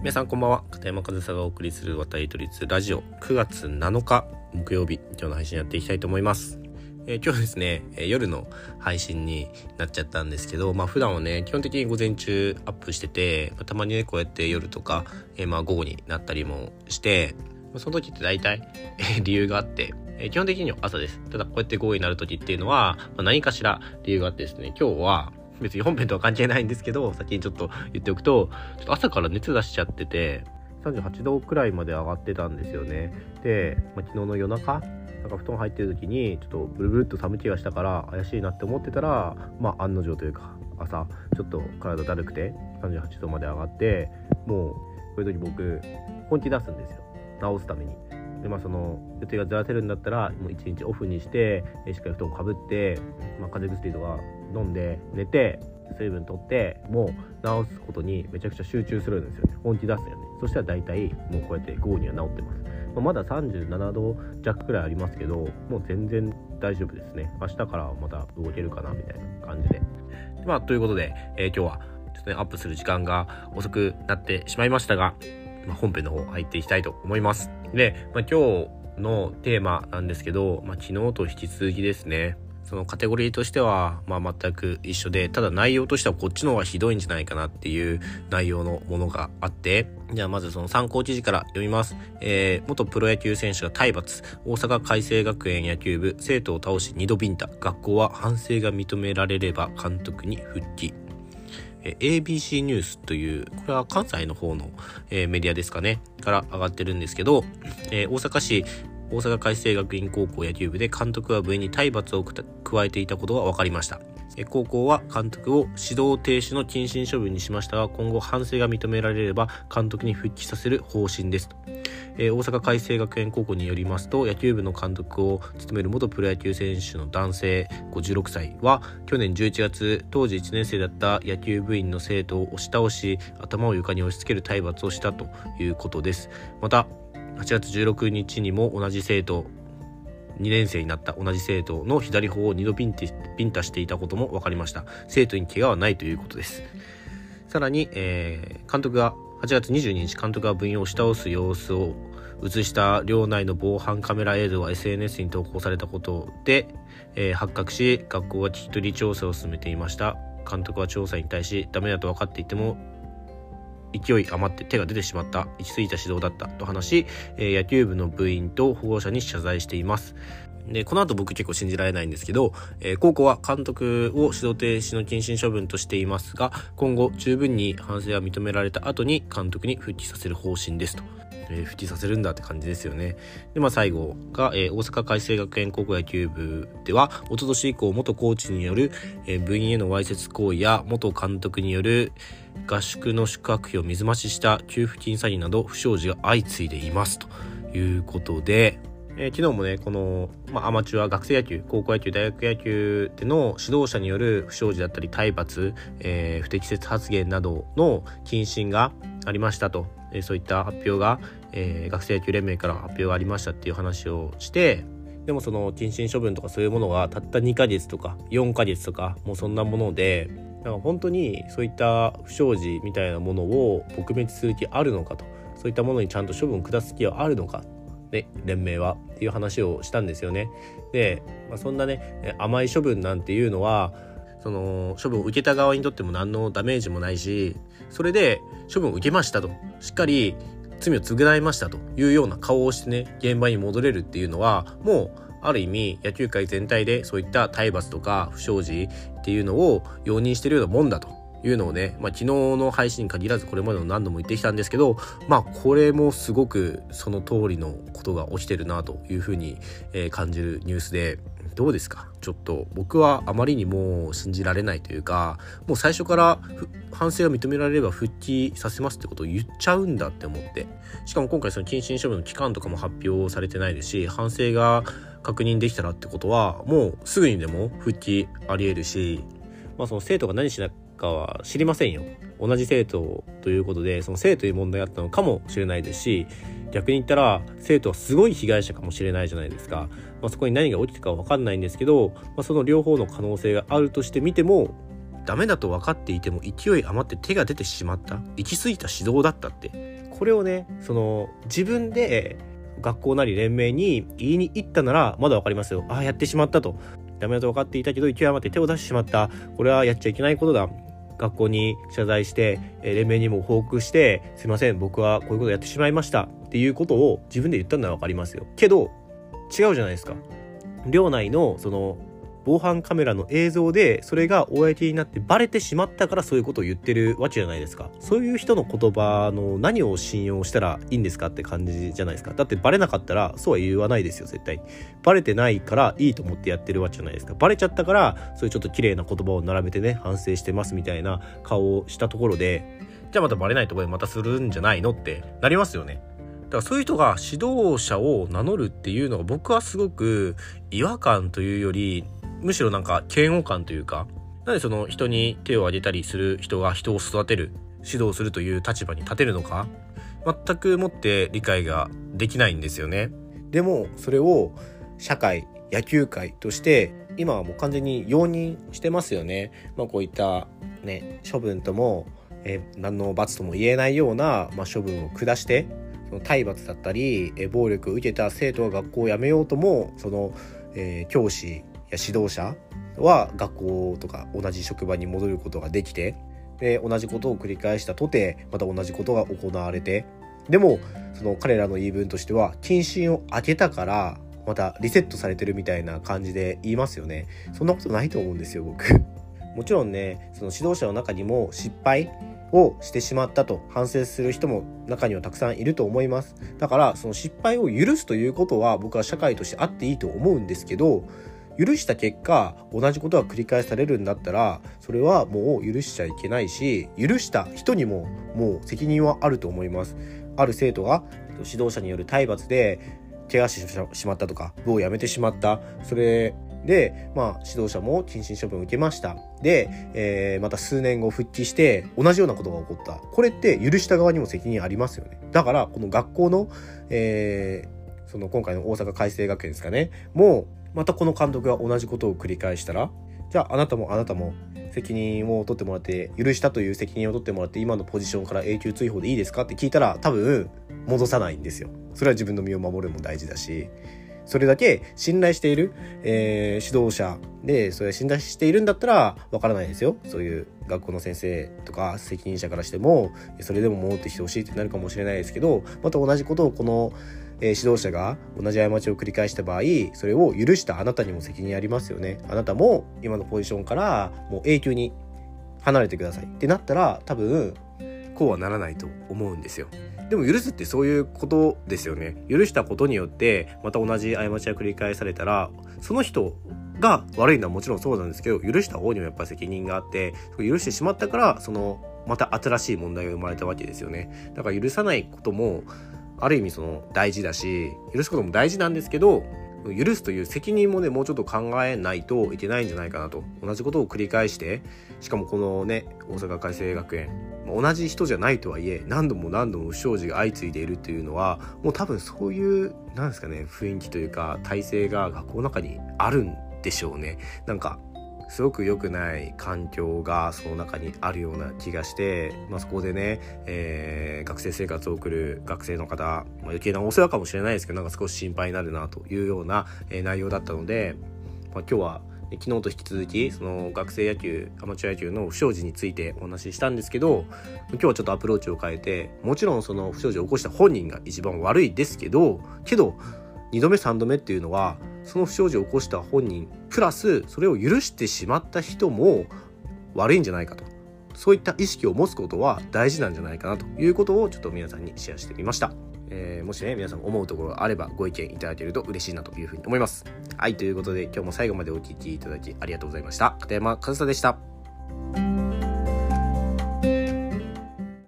皆さんこんばんは。片山和沙がお送りする渡り都立ラジオ。9月7日木曜日。今日の配信やっていきたいと思います。えー、今日ですね、えー、夜の配信になっちゃったんですけど、まあ普段はね、基本的に午前中アップしてて、まあ、たまにね、こうやって夜とか、えー、まあ午後になったりもして、ま、その時って大体、え理由があって、え基本的には朝です。ただこうやって午後になる時っていうのは、まあ、何かしら理由があってですね、今日は、別に本編とは関係ないんですけど、先にちょっと言っておくと、ちょっと朝から熱出しちゃってて、38度くらいまで上がってたんですよね。で、まあ、昨日の夜中、なんか布団入ってる時に、ちょっとブルブルっと寒気がしたから怪しいなって思ってたら、まあ案の定というか、朝、ちょっと体だるくて、38度まで上がって、もう、こういう時僕、本気出すんですよ。治すために。でまあその予定がずらせるんだったらもう一日オフにしてしっかり布団かぶって、まあ、風邪薬とか飲んで寝て水分取ってもう治すことにめちゃくちゃ集中するんですよね。本気出すよね。そしたら大体もうこうやって午後には治ってます、まあ、まだ37度弱くらいありますけどもう全然大丈夫ですね。明日からまた動けるかなみたいな感じで。まあということで、えー、今日はちょっとねアップする時間が遅くなってしまいましたがまあ、本編の方入っていきたいと思います。で、まあ、今日のテーマなんですけど、まあ、昨日と引き続きですね、そのカテゴリーとしては、まあ、全く一緒で、ただ内容としてはこっちの方がひどいんじゃないかなっていう内容のものがあって、じゃあまずその参考記事から読みます。えー、元プロ野球選手が体罰、大阪海星学園野球部、生徒を倒し2度ビンタ、学校は反省が認められれば監督に復帰。え ABC ニュースという、これは関西の方の、えメディアですかね、から上がってるんですけど、え大阪市大阪海星学院高校野球部で監督は部員に体罰を加えていたことが分かりました。高校は監督を指導停止の謹慎処分にしましたが、今後反省が認められれば監督に復帰させる方針です。大阪海星学園高校によりますと、野球部の監督を務める元プロ野球選手の男性56歳は、去年11月、当時1年生だった野球部員の生徒を押し倒し、頭を床に押し付ける体罰をしたということです。また、8月16日にも同じ生徒2年生になった同じ生徒の左頬を2度ピンピンタしていたことも分かりました。生徒に怪我はないということです。さらに、えー、監督が8月22日監督が部員を押し倒す様子を映した寮内の防犯カメラ映像が SNS に投稿されたことで、えー、発覚し学校は聞き取り調査を進めていました。監督は調査に対しダメだと分かっていても勢い余って手が出てしまった。行き過ぎた指導だった。と話し、えー、野球部の部員と保護者に謝罪しています。で、この後僕結構信じられないんですけど、えー、高校は監督を指導停止の謹慎処分としていますが、今後十分に反省は認められた後に監督に復帰させる方針ですと。えー、復帰させるんだって感じですよね。で、まあ最後が、えー、大阪海星学園高校野球部では、一昨年以降元コーチによる、えー、部員へのわいせつ行為や元監督による合宿の宿泊費を水増しした給付金詐欺など不祥事が相次いでいますということで、えー、昨日もね、この、まあ、アマチュア、学生野球、高校野球、大学野球での指導者による不祥事だったり、体罰、えー、不適切発言などの謹慎がありましたと、え、そういった発表が、えー、学生野球連盟から発表がありましたっていう話をして、でもその謹慎処分とかそういうものがたった2ヶ月とか4ヶ月とかもうそんなもので、なんか本当にそういった不祥事みたいなものを撲滅する気あるのかと、そういったものにちゃんと処分下す気はあるのかね、連盟はっていう話をしたんですよね。で、まあ、そんなね甘い処分なんていうのはその処分を受けた側にとっても何のダメージもないしそれで処分を受けましたと。しっかり罪を償いましたというような顔をしてね現場に戻れるっていうのはもうある意味野球界全体でそういった体罰とか不祥事っていうのを容認してるようなもんだというのをね、まあ、昨日の配信に限らずこれまでも何度も言ってきたんですけど、まあ、これもすごくその通りのことが起きてるなというふうに、感じるニュースで、どうですか？ちょっと僕はあまりにも信じられないというかもう最初から反省が認められれば復帰させますってことを言っちゃうんだって思って。しかも今回その謹慎処分の期間とかも発表されてないですし反省が確認できたらってことはもうすぐにでも復帰ありえるし、まあ、その生徒が何しなかは知りませんよ。同じ生徒ということでその生という問題あったのかもしれないですし逆に言ったら生徒はすごい被害者かもしれないじゃないですか、まあ、そこに何が起きたか分かんないんですけど、まあ、その両方の可能性があるとして見てもダメだと分かっていても勢い余って手が出てしまった。行き過ぎた指導だったって。これをねその自分で学校なり連盟に言いに行ったならまだ分かりますよ。ああやってしまったと。ダメだと分かっていたけど勢い余って手を出してしまった。これはやっちゃいけないことだ。学校に謝罪して、連盟にも報告してすいません僕はこういうことやってしまいました。っていうことを自分で言ったのは分かりますよ。けど違うじゃないですか。寮内のその防犯カメラの映像でそれが公になってバレてしまったからそういうことを言ってるわけじゃないですか。そういう人の言葉の何を信用したらいいんですかって感じじゃないですか。だってバレなかったらそうは言わないですよ絶対。バレてないからいいと思ってやってるわけじゃないですか。バレちゃったからそういうちょっと綺麗な言葉を並べてね反省してますみたいな顔をしたところで。じゃあまたバレないところでまたするんじゃないのってなりますよね。だからそういう人が指導者を名乗るっていうのが僕はすごく違和感というよりむしろなんか嫌悪感というかなんでその人に手を挙げたりする人が人を育てる指導するという立場に立てるのか全くもって理解ができないんですよね。でもそれを社会野球界として今はもう完全に容認してますよね。まあ、こういったね処分とも、え何の罰とも言えないような、まあ、処分を下してその体罰だったり、え暴力を受けた生徒が学校を辞めようともその、えー、教師や指導者は学校とか同じ職場に戻ることができてで同じことを繰り返したとてまた同じことが行われてでもその彼らの言い分としては謹慎を開けたからまたリセットされてるみたいな感じで言いますよね。そんなことないと思うんですよ僕。もちろんねその指導者の中にも失敗をしてしまったと反省する人も中にはたくさんいると思います。だからその失敗を許すということは僕は社会としてあっていいと思うんですけど許した結果同じことが繰り返されるんだったらそれはもう許しちゃいけないし許した人にももう責任はあると思います。ある生徒が指導者による体罰で怪我してしまったとか部を辞めてしまった。それで、まあ、指導者も謹慎処分を受けました。で、えー、また数年後復帰して同じようなことが起こった。これって許した側にも責任ありますよね。だから、この学校の、えー、その今回の大阪海星学園ですかね、もうまたこの監督が同じことを繰り返したらじゃああなたもあなたも責任を取ってもらって許したという責任を取ってもらって今のポジションから永久追放でいいですか？って聞いたら多分戻さないんですよ。それは自分の身を守るも大事だしそれだけ信頼している、えー、指導者でそれ信頼しているんだったらわからないですよ。そういう学校の先生とか責任者からしてもそれでも戻ってきてほしいってなるかもしれないですけどまた同じことをこのえ指導者が同じ過ちを繰り返した場合それを許したあなたにも責任ありますよね。あなたも今のポジションからもう永久に離れてくださいってなったら多分こうはならないと思うんですよ。でも許すってそういうことですよね。許したことによってまた同じ過ちが繰り返されたらその人が悪いのはもちろんそうなんですけど許した方にもやっぱ責任があって許してしまったからそのまた新しい問題が生まれたわけですよね。だから許さないこともある意味その大事だし許すことも大事なんですけど許すという責任もねもうちょっと考えないといけないんじゃないかなと。同じことを繰り返してしかもこのね大阪海星学園同じ人じゃないとはいえ何度も何度も不祥事が相次いでいるっていうのはもう多分そういうなんですかね雰囲気というか体制が学校の中にあるんでしょうね。なんかすごく良くない環境がその中にあるような気がして、まあ、そこでね、えー、学生生活を送る学生の方、まあ、余計なお世話かもしれないですけどなんか少し心配になるなというような、えー、内容だったので、まあ、今日は昨日と引き続きその学生野球アマチュア野球の不祥事についてお話ししたんですけど今日はちょっとアプローチを変えてもちろんその不祥事を起こした本人が一番悪いですけどけど2度目3度目っていうのはその不祥事を起こした本人プラスそれを許してしまった人も悪いんじゃないかとそういった意識を持つことは大事なんじゃないかなということをちょっと皆さんにシェアしてみました。えー、もしね、皆さん思うところがあればご意見いただけると嬉しいなというふうに思います。はい、ということで今日も最後までお聴きいただきありがとうございました。片山和沙でした。